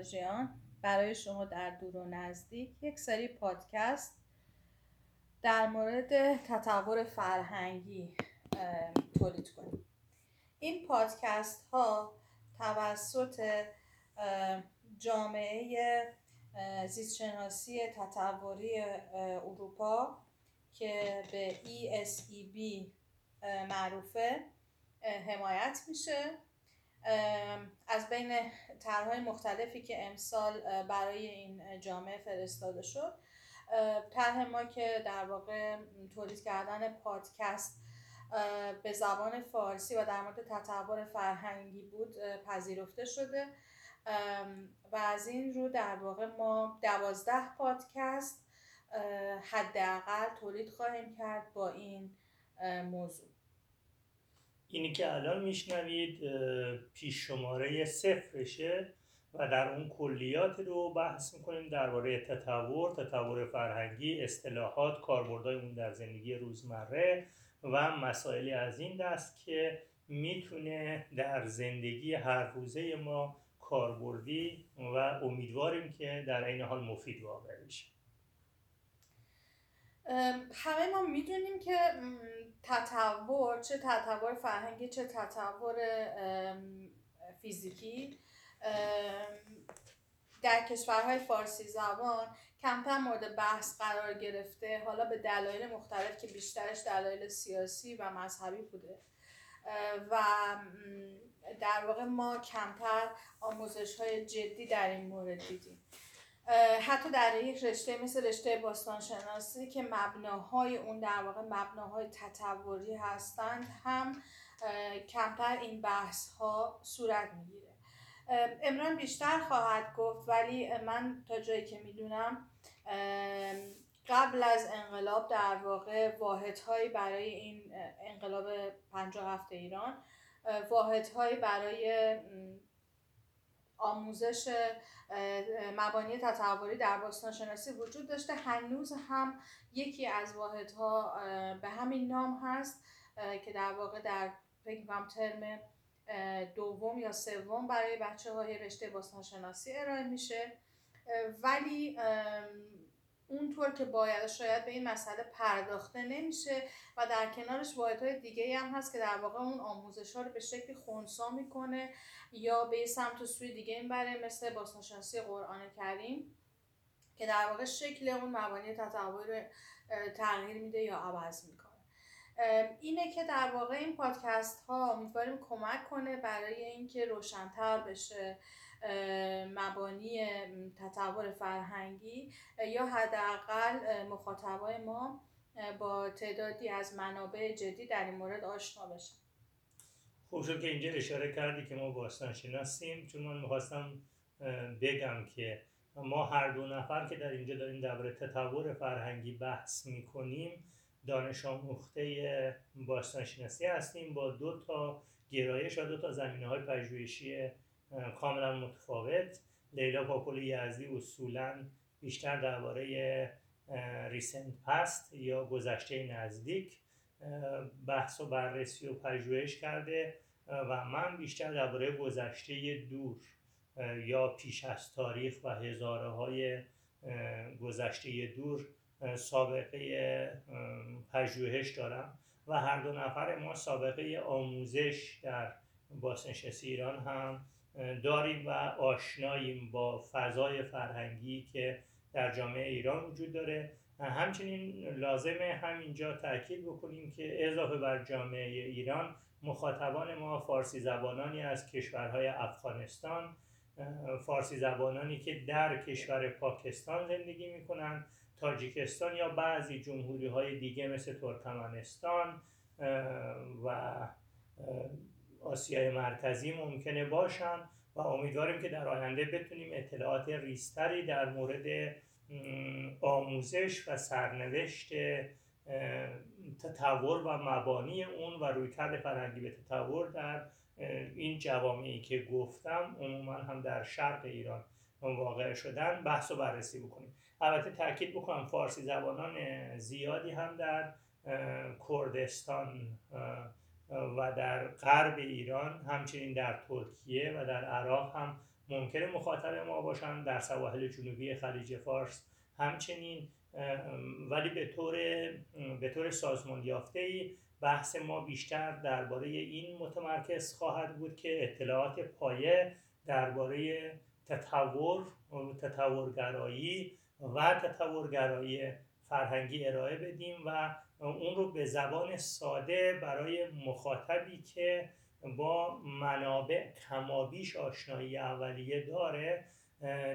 گاراژیان برای شما در دور و نزدیک یک سری پادکست در مورد تطور فرهنگی تولید کنیم. این پادکست ها توسط جامعه زیستشناسی تطوری اروپا که به ESEB معروفه حمایت میشه. از بین طرحهای مختلفی که امسال برای این جامعه فرستاده شد. طرح ما که در واقع تولید کردن پادکست به زبان فارسی و در مورد تطور فرهنگی بود پذیرفته شده. و از این رو در واقع ما دوازده پادکست حداقل تولید خواهیم کرد با این موضوع. اینی که الان میشنوید پیش شماره صفرشه و در اون کلیات رو بحث می‌کنیم درباره تطور، تطور فرهنگی، اصطلاحات، کاربردهای اون در زندگی روزمره و مسائلی از این دست که می‌تونه در زندگی هر روزه ما کاربردی و امیدواریم که در این حال مفید واقع بشه. همه ما می‌دونیم که تطور چه تطور فرهنگی چه تطور فیزیکی. در کشورهای فارسی زبان کمتر مورد بحث قرار گرفته حالا به دلایل مختلف که بیشترش دلایل سیاسی و مذهبی بوده. و در واقع ما کمتر آموزش های جدی در این مورد دیدیم. حتی در یک رشته مثل رشته باستانشناسی که مبناهای اون در واقع مبناهای تطوری هستند هم کمتر این بحث ها صورت می‌گیره. امران بیشتر خواهد گفت ولی من تا جایی که می‌دونم قبل از انقلاب در واقع واحدهایی برای این انقلاب پنجاه هفته ایران واحدهایی برای آموزش مبانی تطوری در باستانشناسی وجود داشته. هنوز هم یکی از واحدها به همین نام هست که در واقع در فکر ترم دوم یا سوم برای بچه های رشته باستانشناسی ارائه میشه. ولی اونطور که باید شاید به این مسئله پرداخته نمیشه و در کنارش واحدهای دیگه هم هست که در واقع اون آموزش ها رو به شکلی خونسا می‌کنه یا به سمت و سوی دیگه برای مثل باستانشناسی قرآن کریم که در واقع شکل اون مبانی تطور رو تغییر میده یا عوض می‌کنه. اینه که در واقع این پادکست ها امیدواریم کمک کنه برای اینکه روشنتر بشه. مبانی تطور فرهنگی یا حداقل مخاطبای ما با تعدادی از منابع جدی در این مورد آشنا بشن. خوب شد که اینجا اشاره کردی که ما باستان شناسیم چون من می‌خواستم بگم که ما هر دو نفر که در اینجا داریم درباره تطور فرهنگی بحث می‌کنیم دانش آموخته باستانشناسی هستیم با دو تا گرایش و دو تا زمینه های پژوهشی کاملا متفاوت. لیلا پاپول یزدی اصولا بیشتر درباره ریسنت پست یا گذشته نزدیک بحث و بررسی و پژوهش کرده و من بیشتر درباره گذشته دور یا پیش از تاریخ و هزاره های گذشته دور سابقه پژوهش دارم و هر دو نفر ما سابقه آموزش در بازنشستی ایران هم داریم و آشناییم با فضای فرهنگی که در جامعه ایران وجود داره. همچنین لازمه همینجا تاکید بکنیم که اضافه بر جامعه ایران مخاطبان ما فارسی زبانانی از کشورهای افغانستان فارسی زبانانی که در کشور پاکستان زندگی می‌کنند تاجیکستان یا بعضی جمهوری های دیگه مثل ترکمنستان و آسیای مرکزی ممکنه باشن و امیدواریم که در آینده بتونیم اطلاعات ریستری در مورد آموزش و سرنوشت تطور و مبانی اون و رویکرد فرهنگی به تطور در این جوامعی که گفتم عموما هم در شرق ایران واقع شدن بحث و بررسی بکنیم. البته تاکید بکنم فارسی زبانان زیادی هم در کردستان و در غرب ایران همچنین در ترکیه و در عراق هم ممکنه مخاطب ما باشن. در سواحل جنوبی خلیج فارس همچنین ولی به طور به طور سازمان یافته ای بحث ما بیشتر درباره این متمرکز خواهد بود که اطلاعات پایه درباره تطور تطورگرایی و تطورگرایی فرهنگی ارائه بدیم و اون رو به زبان ساده برای مخاطبی که با منابع کمابیش آشنایی اولیه داره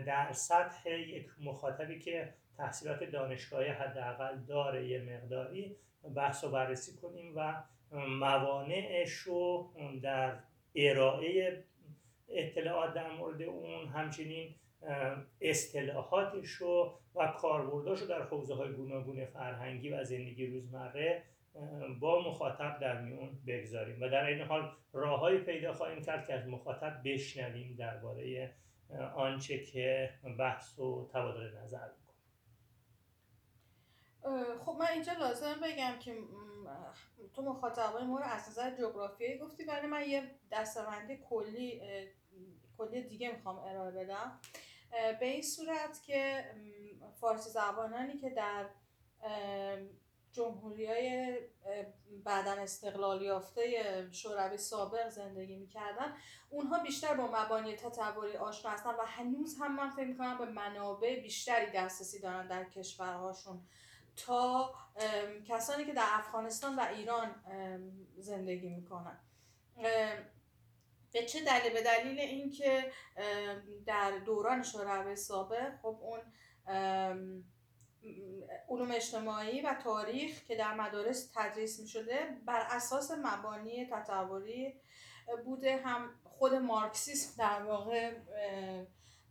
در سطح یک مخاطبی که تحصیلات دانشگاهی حداقل داره یه مقداری بحث و بررسی کنیم و موانعش رو در ارائه اطلاعات در مورد اون همچنین اصطلاحاتش رو و کاربرداش رو در حوزه های گوناگون فرهنگی و زندگی روزمره با مخاطب در میون بگذاریم و در این حال راههایی پیدا خواهیم کرد که از مخاطب بشنویم درباره آنچه که بحث و تبادل نظر خب من اینجا لازم بگم که تو مخاطبای ما رو از نظر جغرافیایی گفتی ولی من یه دستبندی کلی کلی دیگه می‌خوام ارائه بدم. به این صورت که فارسی زبانانی که در جمهوری های بعدا استقلال یافته شوروی سابق زندگی می‌کردن اونها بیشتر با مبانی تطوری آشنا هستن و هنوز هم من فکر می‌کنم به منابع بیشتری دسترسی دارن در کشورهاشون. تا کسانی که در افغانستان و ایران زندگی می‌کنن. به چه دلیل؟ به دلیل اینکه در دوران شوروی سابق خب اون علوم اجتماعی و تاریخ که در مدارس تدریس می شده بر اساس مبانی تطوری بوده. هم خود مارکسیسم در واقع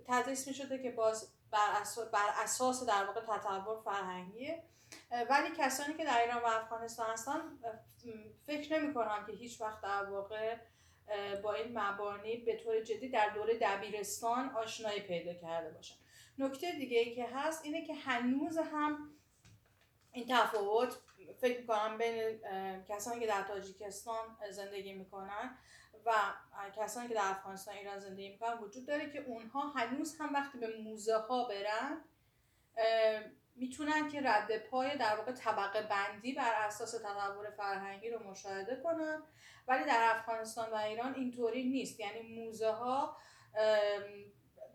تدریس می شده که باز بر اساس, بر اساس در واقع تطور فرهنگیه ولی کسانی که در ایران و افغانستان هستن فکر نمی کنم که هیچ وقت در واقع با این مبانی به طور جدی در دوره دبیرستان آشنایی پیدا کرده باشن. نکته دیگه ای که هست اینه که هنوز هم این تفاوت فکر می‌کنم بین کسانی که در تاجیکستان زندگی می‌کنن و کسانی که در افغانستان ایران زندگی می‌کنن وجود داره که اونها هنوز هم وقتی به موزه ها برن می‌تونن که رد پای در واقع طبقه بندی بر اساس تطور فرهنگی رو مشاهده کنن. ولی در افغانستان و ایران اینطوری نیست. یعنی موزه ها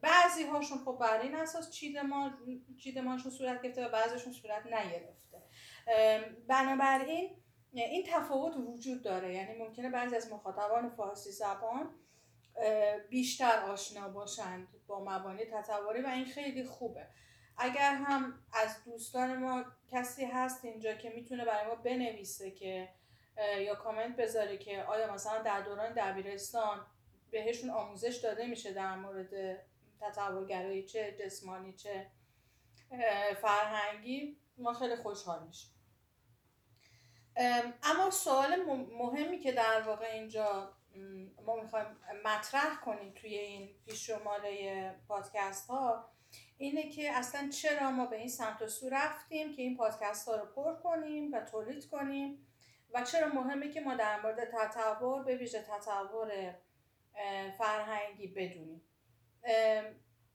بعضی هاشون خب بر این اساس چیدمان چیدمانشون صورت گرفته و بعضیشون صورت نگرفته. بنابراین این تفاوت وجود داره. یعنی ممکنه بعضی از مخاطبان فارسی زبان بیشتر آشنا باشند با مبانی تطوری و این خیلی خوبه. اگر هم از دوستان ما کسی هست اینجا که می‌تونه برای ما بنویسه که یا کامنت بذاره که آیا مثلا در دوران دبیرستان بهشون آموزش داده میشه در مورد تطورگرایی چه جسمانی چه فرهنگی ما خیلی خوشحال میشیم. اما سوال مهمی که در واقع اینجا ما می‌خوایم مطرح کنیم توی این پیش پادکست ها اینه که اصلا چرا ما به این سمت و سو رفتیم که این پادکست ها رو پر کنیم و تولید کنیم و چرا مهمه که ما در مورد تطور به ویژه تطور فرهنگی بدونیم.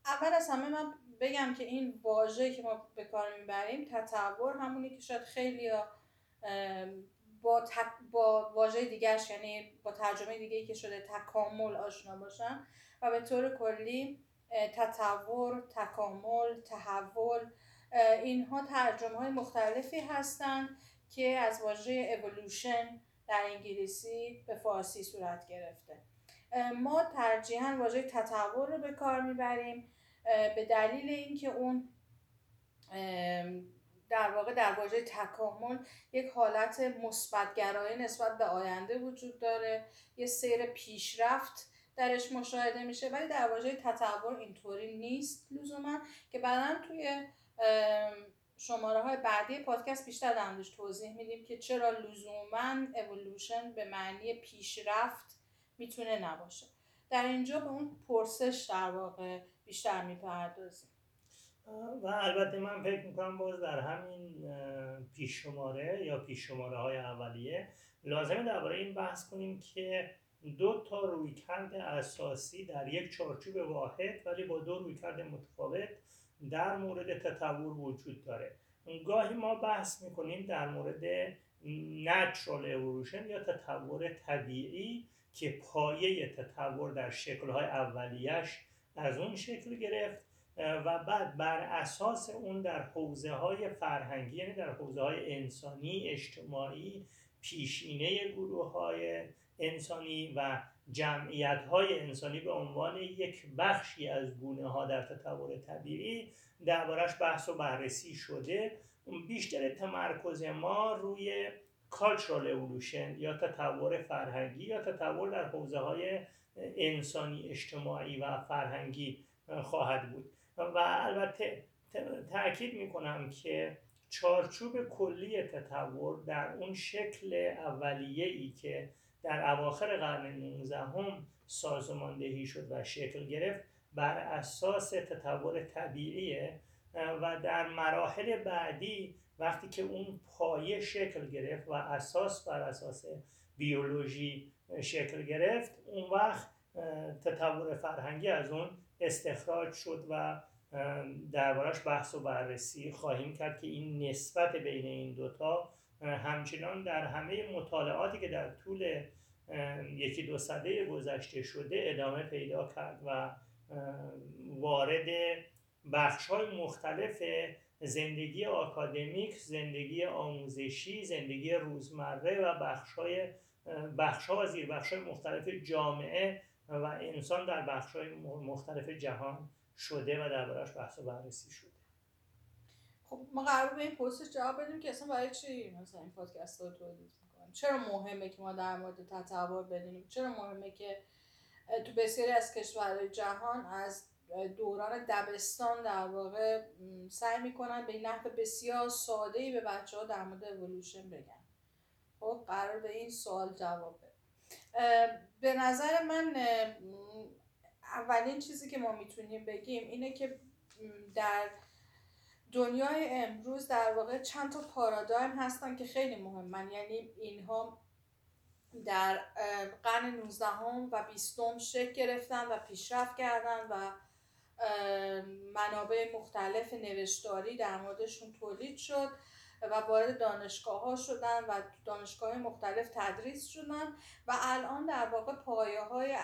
اول از همه من بگم که این واژه که ما به کار می‌بریم تطور همونی که شاید خیلی با, با واژه دیگرش یعنی با ترجمه دیگه که شده تکامل آشنا باشن و به طور کلی تطور، تکامل، تحول اینها ترجمه های مختلفی هستند که از واژه اولوشن در انگلیسی به فارسی صورت گرفته. ما ترجیحاً واژه تطور رو به کار می‌بریم به دلیل اینکه اون در واقع در واژه تکامل یک حالت مثبتگرایی نسبت به آینده وجود داره یه سیر پیشرفت درش مشاهده میشه ولی در واژه تطور اینطوری نیست لزوما که بعدا توی شماره های بعدی پادکست بیشتر در توضیح میدیم که چرا لزوما اولوشن به معنی پیشرفت می‌تونه نباشه. در اینجا به اون پرسش در واقع بیشتر می‌پردازیم. و البته من فکر می‌کنم باز در همین پیش شماره یا پیش شماره های اولیه لازمه درباره این بحث کنیم که دو تا رویکرد اساسی در یک چارچوب واحد ولی با دو رویکرد متفاوت در مورد تطور وجود داره. گاهی ما بحث می‌کنیم در مورد natural evolution یا تطور طبیعی که پایه تطور در شکلهای اولیش از اون شکل گرفت و بعد بر اساس اون در حوزه های فرهنگی یعنی در حوزه های انسانی اجتماعی پیشینه گروه های انسانی و جمعیت های انسانی به عنوان یک بخشی از گونه ها در تطور طبیعی دربارش بحث و بررسی شده. بیشتر تمرکز ما روی cultural evolution یا تطور فرهنگی یا تطور در حوزه های انسانی اجتماعی و فرهنگی خواهد بود. و البته تاکید می‌کنم که چارچوب کلی تطور در اون شکل اولیه ای که در اواخر قرن 19 هم سازماندهی شد و شکل گرفت بر اساس تطور طبیعیه و در مراحل بعدی وقتی که اون پایه شکل گرفت و اساس بر اساس بیولوژی شکل گرفت اون وقت تطور فرهنگی از اون استخراج شد و دربارش بحث و بررسی خواهیم کرد که این نسبت بین این دوتا همچنان در همه مطالعاتی که در طول یکی دو سده گذشته شده ادامه پیدا کرد و وارد بخش های مختلف زندگی آکادمیک، زندگی آموزشی، زندگی روزمره و بخش های بخش ها و زیر بخش های مختلف جامعه و انسان در بخش های مختلف جهان شده و دربارش بحث و بررسی شده خب ما قرار به این پرسش جواب بدیم که اصلا برای چی مثلا این پادکست رو تولید می‌کنیم؟ چرا مهمه که ما در مورد تطور بدونیم؟ چرا مهمه که تو بسیاری از کشورهای جهان از دوران دبستان در واقع سعی می‌کنن به نحو بسیار ساده ای به بچه ها در مورد اولوشن بگن. خب قرار به این سوال جواب بده به نظر من اولین چیزی که ما می‌تونیم بگیم اینه که در دنیای امروز در واقع چند تا پارادایم هستن که خیلی مهمن. یعنی اینها در قرن 19 و 20 شکل گرفتن و پیشرفت کردن و منابع مختلف نوشتاری در موردشون تولید شد و وارد دانشگاه ها شدن و دانشگاه مختلف تدریس شدن و الان در واقع پایه های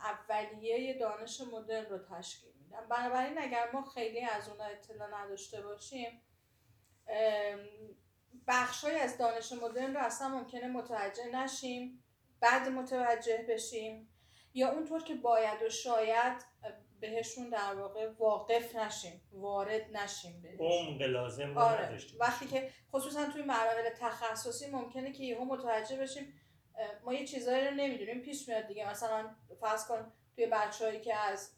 اولیه دانش مدرن رو تشکیل میدن بنابراین اگر ما خیلی از اونها اطلاع نداشته باشیم بخشهایی از دانش مدرن رو اصلا ممکنه متوجه نشیم بعد متوجه بشیم یا اونطور که باید و شاید بهشون در واقع واقف نشیم وارد نشیم بهشون عمق لازم آره. وقتی که خصوصا توی مراحل تخصصی ممکنه که یهو متوجه بشیم ما یه چیزایی رو نمی‌دونیم پیش میاد دیگه. مثلا فرض کن توی بچههایی که از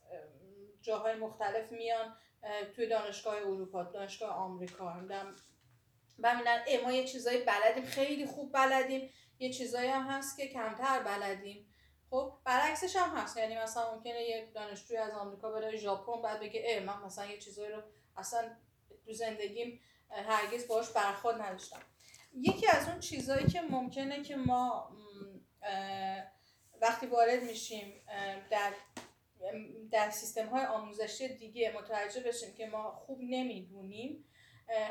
جاهای مختلف میان توی دانشگاه اروپا دانشگاه آمریکا. میدم ببینن ما یه چیزایی بلدیم. خیلی خوب بلدیم. یه چیزایی هم هست که کمتر بلدیم. خب برعکسش هم هست. یعنی مثلا ممکنه یه دانشجوی از آمریکا بره ژاپن بعد بگه ای من مثلا یه چیزایی رو اصلا تو زندگیم هرگز باش برخورد نداشتم. یکی از اون چیزهایی که ممکنه که ما وقتی وارد میشیم در در سیستم های آموزشی دیگه متوجه بشیم که ما خوب نمی‌دونیم.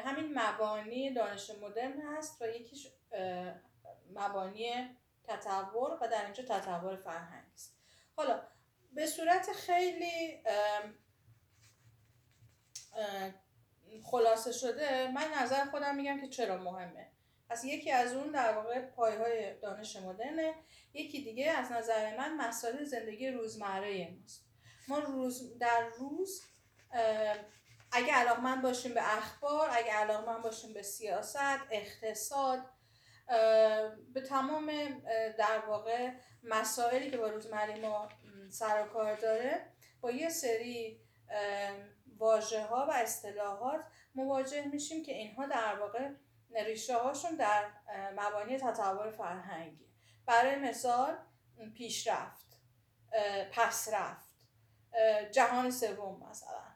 همین مبانی دانش مدرن هست و یکیش مبانی تطور و در اینجا تطور فرهنگی است. حالا به صورت خیلی خلاصه شده من نظر خودم میگم که چرا مهمه. پس یکی از اون در واقع پایه های دانش مدرنه یکی دیگه از نظر من مسائل زندگی روزمره ماست. ما روز در روز اگه علاقمند باشیم به اخبار اگه علاقمند باشیم به سیاست اقتصاد به تمام در واقع مسائلی که با روزمره ما سر و کار داره با یه سری واژه ها و اصطلاحات مواجه میشیم که اینها در واقع ریشه هاشون در مبانی تطور فرهنگی. برای مثال پیشرفت پسرفت جهان سوم مثلا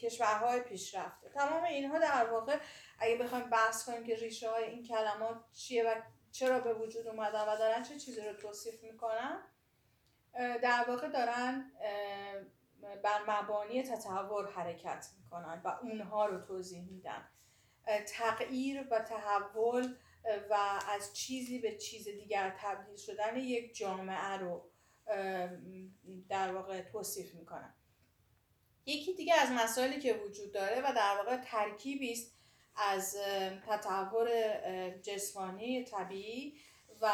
کشورهای پیشرفته تمام اینها در واقع اگه بخوایم بحث کنیم که ریشه های این کلمات چیه و چرا به وجود اومدن و دارن چه چیزی رو توصیف می‌کنن در واقع دارن بر مبانی تطور حرکت می‌کنن و اونها رو توضیح میدن. تغییر و تحول و از چیزی به چیز دیگر تبدیل شدن یک جامعه رو در واقع توصیف می‌کنن یکی دیگه از مسائلی که وجود داره و در واقع ترکیبی است از تطور جسمانی طبیعی و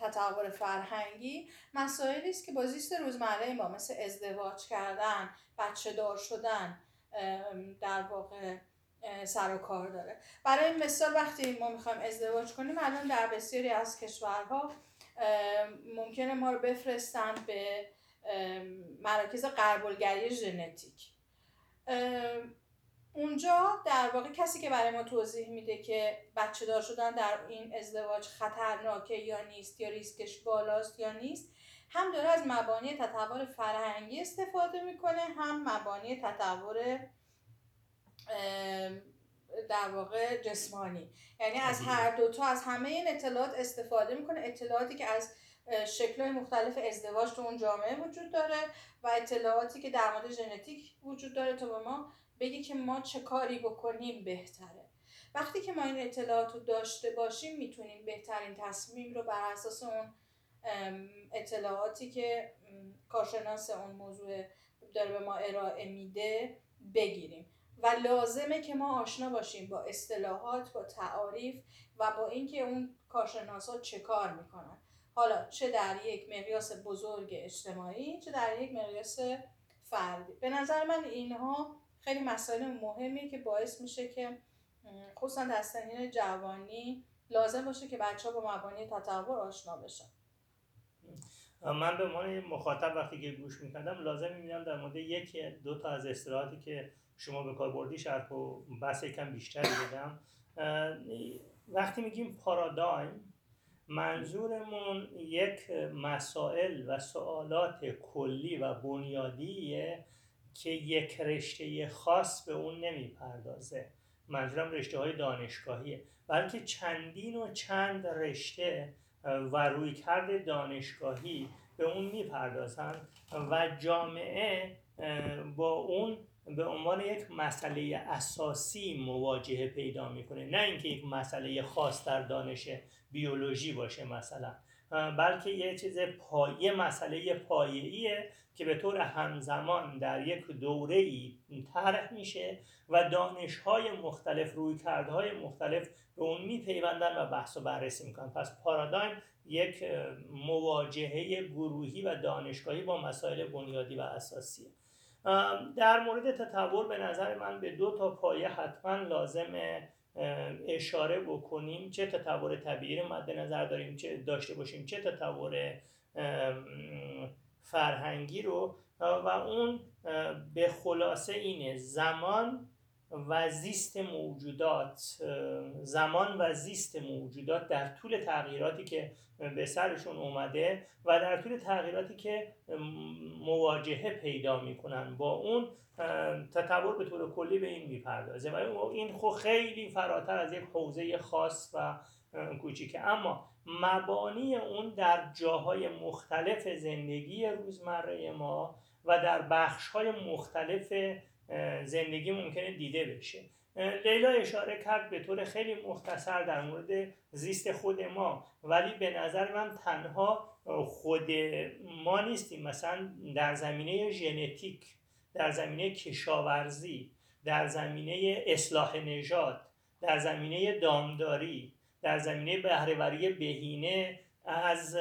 تطور فرهنگی مسائلی است که با زیست روزمره ما مثل ازدواج کردن بچه دار شدن در واقع سر و کار داره. برای مثال وقتی ما می‌خوایم ازدواج کنیم الان در بسیاری از کشورها ممکنه ما رو بفرستن به مراکز قربالگری ژنتیک. اونجا در واقع کسی که برای ما توضیح میده که بچه دار شدن در این ازدواج خطرناکه یا نیست یا ریسکش بالاست یا نیست هم داره از مبانی تطور فرهنگی استفاده می‌کنه هم مبانی تطور در واقع جسمانی. یعنی از هر دوتا از همه این اطلاعات استفاده می‌کنه. اطلاعاتی که از شکلهای مختلف ازدواج تو اون جامعه وجود داره و اطلاعاتی که در مورد ژنتیک وجود داره تا به ما بگی که ما چه کاری بکنیم بهتره. وقتی که ما این اطلاعات رو داشته باشیم می‌تونیم بهترین تصمیم رو بر اساس اون اطلاعاتی که کارشناس اون موضوع داره به ما ارائه میده بگیریم. و لازمه که ما آشنا باشیم با اصطلاحات با تعاریف و با اینکه اون کارشناسا چه کار می‌کنن. حالا چه در یک مقیاس بزرگ اجتماعی چه در یک مقیاس فردی. به نظر من اینها خیلی مسائل مهمیه که باعث میشه که خصوصا در سنین جوانی لازم باشه که بچه ها با مبانی تطور آشنا بشن. من به عنوان مخاطب وقتی که گوش می‌کردم لازم می‌بینم در مورد یکی دو تا از اصطلاحاتی که شما به کار بردی شرح و بحث یکم بیشتری بدم. وقتی میگیم پارادایم منظورمون یک مسائل و سوالات کلی و بنیادیه که یک رشته خاص به اون نمی‌پردازه. منظورم رشته های دانشگاهیه. بلکه چندین و چند رشته و رویکرد دانشگاهی به اون می‌پردازن و جامعه با اون به عنوان یک مسئله اساسی مواجهه پیدا می‌کنه. نه اینکه یک مسئله خاص در دانش بیولوژی باشه مثلا بلکه یه چیز پایه مسئله پایه‌ایه که به طور همزمان در یک دوره ای طرح میشه و دانش های مختلف رویکردهای مختلف به اون میپیوندن و بحث و بررسی می‌کنن. پس پارادایم یک مواجهه گروهی و دانشگاهی با مسائل بنیادی و اساسیه در مورد تطور به نظر من به دو تا پایه حتما لازمه اشاره بکنیم. چه تطور طبیعی رو مد نظر داریم چه داشته باشیم چه تطور فرهنگی رو. و اون به خلاصه اینه زمان و زیست موجودات زمان و زیست موجودات در طول تغییراتی که به سرشون اومده و در طول تغییراتی که مواجهه پیدا می‌کنن. با اون تطور به طور کلی به این می‌پردازه و این خب خیلی فراتر از یک حوزه خاص و کوچیکه. اما مبانی اون در جاهای مختلف زندگی روزمره ما و در بخشهای مختلف زندگی ممکنه دیده بشه. لیلا اشاره کرد به طور خیلی مختصر در مورد زیست خود ما. ولی به نظر من تنها خود ما نیستیم. مثلا در زمینه ژنتیک در زمینه کشاورزی در زمینه اصلاح نژاد در زمینه دامداری در زمینه بهرهوری بهینه از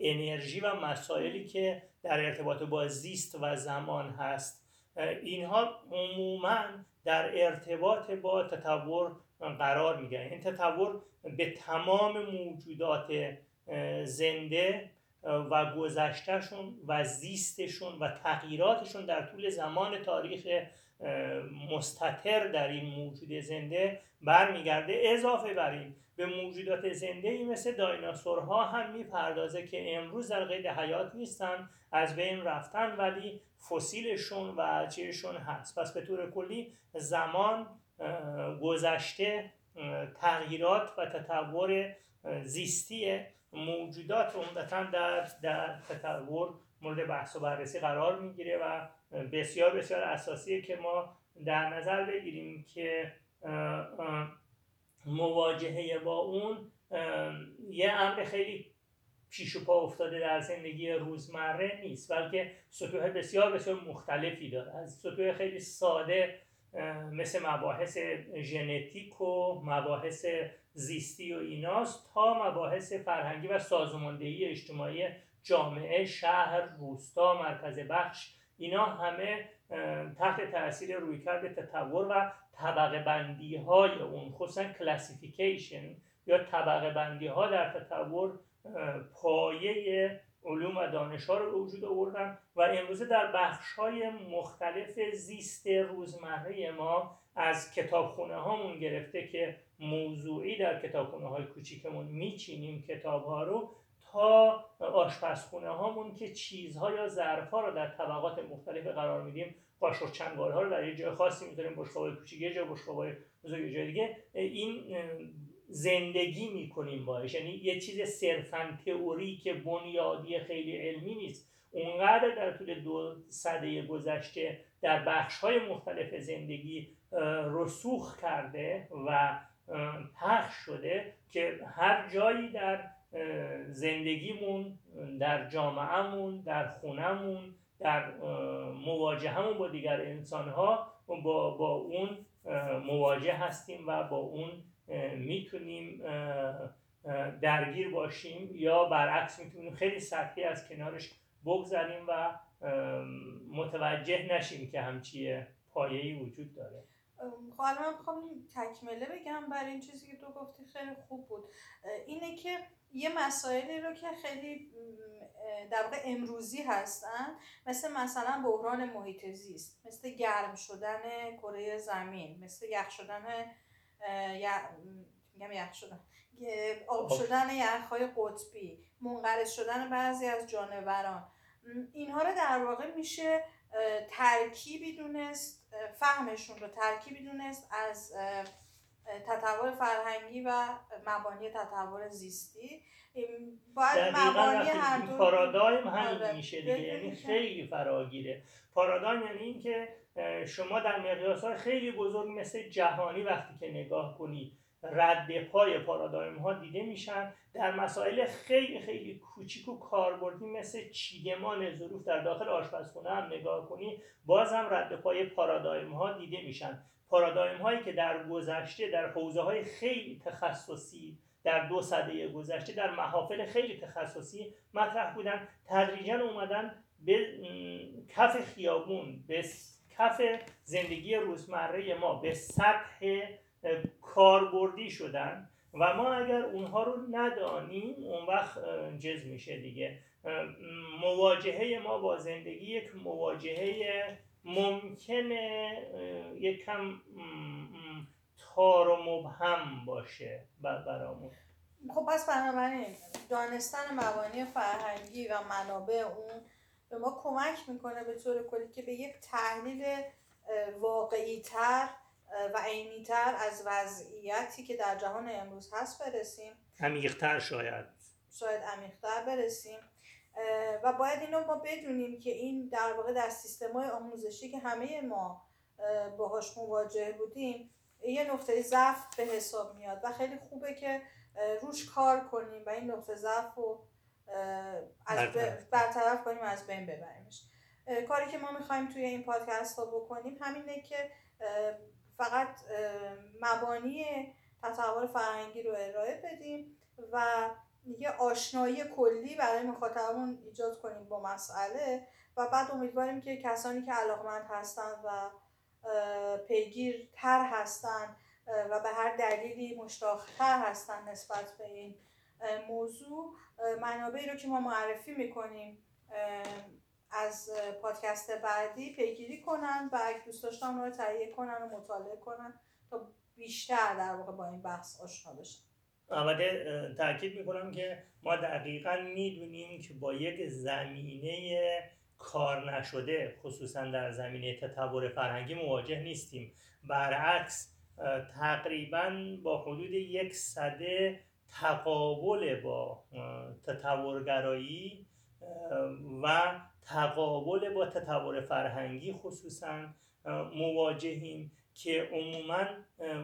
انرژی و مسائلی که در ارتباط با زیست و زمان هست. اینها عموما در ارتباط با تطور قرار می‌گیرن. این تطور به تمام موجودات زنده و گذشتهشون و زیستشون و تغییراتشون در طول زمان تاریخ مستطر در این موجود زنده برمیگرده. اضافه بر این به موجودات زنده مثل دایناسورها هم می‌پردازه که امروز در قید حیات نیستن از بین رفتن ولی فسیلشون و چیزشون هست. پس به طور کلی زمان گذشته تغییرات و تطور زیستی موجودات عمدتا در, در تطور مورد بحث و بررسی قرار می‌گیره و بسیار بسیار اساسیه که ما در نظر بگیریم که مواجهه با اون یه امر خیلی پیش و پا افتاده در زندگی روزمره نیست بلکه سطوح بسیار بسیار مختلفی داره. از سطوح خیلی ساده مثل مباحث ژنتیک و مباحث زیستی و ایناست تا مباحث فرهنگی و سازماندهی اجتماعی جامعه شهر روستا مرکز بخش. اینا همه تحت تاثیر رویکرد تطور و طبقه بندی های اون خصوصا کلاسیفیکیشن یا طبقه بندی ها در تطور پایه علوم و دانش ها رو به وجود آوردن و امروزه در بخش های مختلف زیست روزمره ما از کتابخونه هامون گرفته که موضوعی در کتابخونه های کوچیکمون میچینیم کتاب ها رو. تا آشپزخونه هامون که چیزها یا ظرف ها رو در طبقات مختلف قرار میدیم قاشق چنگال ها رو در یه جای خاصی می‌ذاریم بشقابای کوچیک یه جای بشقابای بزرگ جای دیگه. این زندگی می‌کنیم باش یعنی یه چیز صرفا تئوری که بنیادی خیلی علمی نیست. اونقدر در طول دو سده گذشته در بخش های مختلف زندگی رسوخ کرده و پخش شده که هر جایی در زندگیمون در جامعهمون در خونهمون در مواجهمون با دیگر انسانها با, با اون مواجه هستیم و با اون می‌تونیم درگیر باشیم یا برعکس می‌تونیم خیلی سطحی از کنارش بگذریم و متوجه نشیم که همچیه پایه‌ای وجود داره. خب من می‌خوام تکمله بگم برای این چیزی که تو گفتی خیلی خوب بود. اینه که یه مسائلی رو که خیلی در واقع امروزی هستن مثل مثلا بحران محیط زیست مثل گرم شدن کره زمین مثل یخ شدن میگم یخ شدن آب شدن یخهای قطبی منقرض شدن بعضی از جانوران. اینها رو در واقع میشه ترکیبی دونست فهمشون رو ترکیبی دونست از تطور فرهنگی و مبانی تطور زیستی باید مبانی هر دو پارادایم همین آره. میشه دیگه یعنی خیلی فراگیره پارادایم یعنی اینکه شما در مقیاس های خیلی بزرگ مثل جهانی وقتی که نگاه کنید رد پای پارادایم ها دیده میشن. در مسائل خیلی خیلی کوچیک و کاربردی مثل چیدمان ظروف در داخل آشپزخونه هم نگاه کنی باز هم رد پای پارادایم ها دیده میشن. پارادایم هایی که در گذشته در حوزه های خیلی تخصصی در دو سده گذشته در محافل خیلی تخصصی مطرح بودن. تدریجا اومدن به کف خیابون به کف زندگی روزمره ما به سطح کاربردی شدن و ما اگر اونها رو ندانیم اون وقت جز میشه دیگه. مواجهه ما با زندگی یک مواجهه ممکنه یکم تار و مبهم باشه برامون. خب پس بنابراین دانستن مبانی فرهنگی و منابع اون به ما کمک می‌کنه به طور کلی که به یک تحلیل واقعی تر و عینیتر از وضعیتی که در جهان امروز هست برسیم. عمیقتر شاید. شاید عمیقتر برسیم. و باید اینو ما بدونیم که این در واقع در سیستم های آموزشی که همه ما باهاش مواجه بودیم یه نقطه ضعف به حساب میاد و خیلی خوبه که روش کار کنیم و این نقطه ضعف رو از برطرف. کنیم از بین ببریمش. کاری که ما می‌خوایم توی این پادکست ها بکنیم همینه که فقط مبانی تصور فرهنگی رو ارائه بدیم و یه آشنایی کلی برای مخاطبمون ایجاد کنیم با مسئله و بعد امیدواریم که کسانی که علاقمند هستن و پیگیر تر هستن و به هر دلیلی مشتاقتر هستن نسبت به این موضوع منابعی رو که ما معرفی می‌کنیم از پادکست بعدی پیگیری کنن و اگه دوست داشتن رو تهیه کنن و مطالعه کنن تا بیشتر در واقع با این بحث آشنا بشن. البته تاکید می‌کنم که ما دقیقا می‌دونیم که با یک زمینه کار نشده خصوصا در زمینه تطور فرهنگی مواجه نیستیم. برعکس تقریبا با حدود یک صده تقابل با تطورگرایی و تقابل با تطور فرهنگی خصوصا مواجهیم که عموما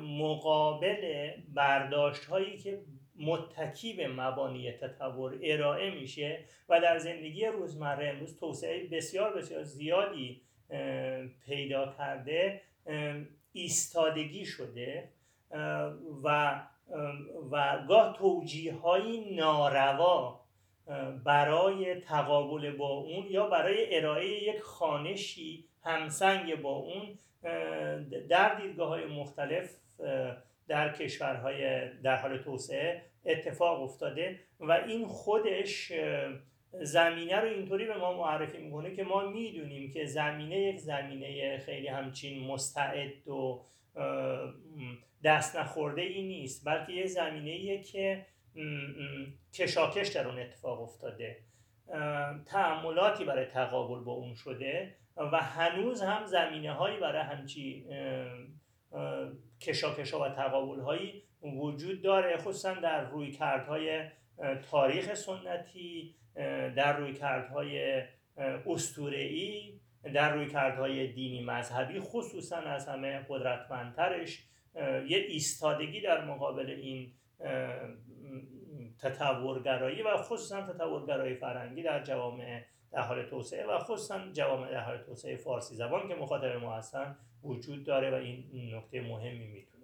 مقابل برداشت هایی که متکی به مبانی تطور ارائه میشه و در زندگی روزمره امروز توسعه بسیار بسیار زیادی پیدا کرده ایستادگی شده و و گاه توجیه های ناروا برای تقابل با اون یا برای ارائه یک خانشی همسنگ با اون در دیدگاه های مختلف در کشورهای در حال توسعه اتفاق افتاده و این خودش زمینه رو اینطوری به ما معرفی می‌کنه که ما می‌دونیم که زمینه یک زمینه خیلی همچین مستعد و دست نخورده ای نیست بلکه یک زمینه که کشاکش در اون اتفاق افتاده. تعملاتی برای تقابل با اون شده و هنوز هم زمینه هایی برای همچی کشاکش ها و تقابل هایی وجود داره خصوصا در روی کردهای تاریخ سنتی در روی کردهای استورئی در روی کردهای دینی مذهبی خصوصا از همه قدرتمندترش. یه ایستادگی در مقابل این تطورگرایی و خصوصا تطورگرایی فرنگی در جوامع در حال توسعه و خصوصا جوامع در حال توسعه فارسی زبان که مخاطب ما هستن وجود داره و این نکته مهمی می‌تونه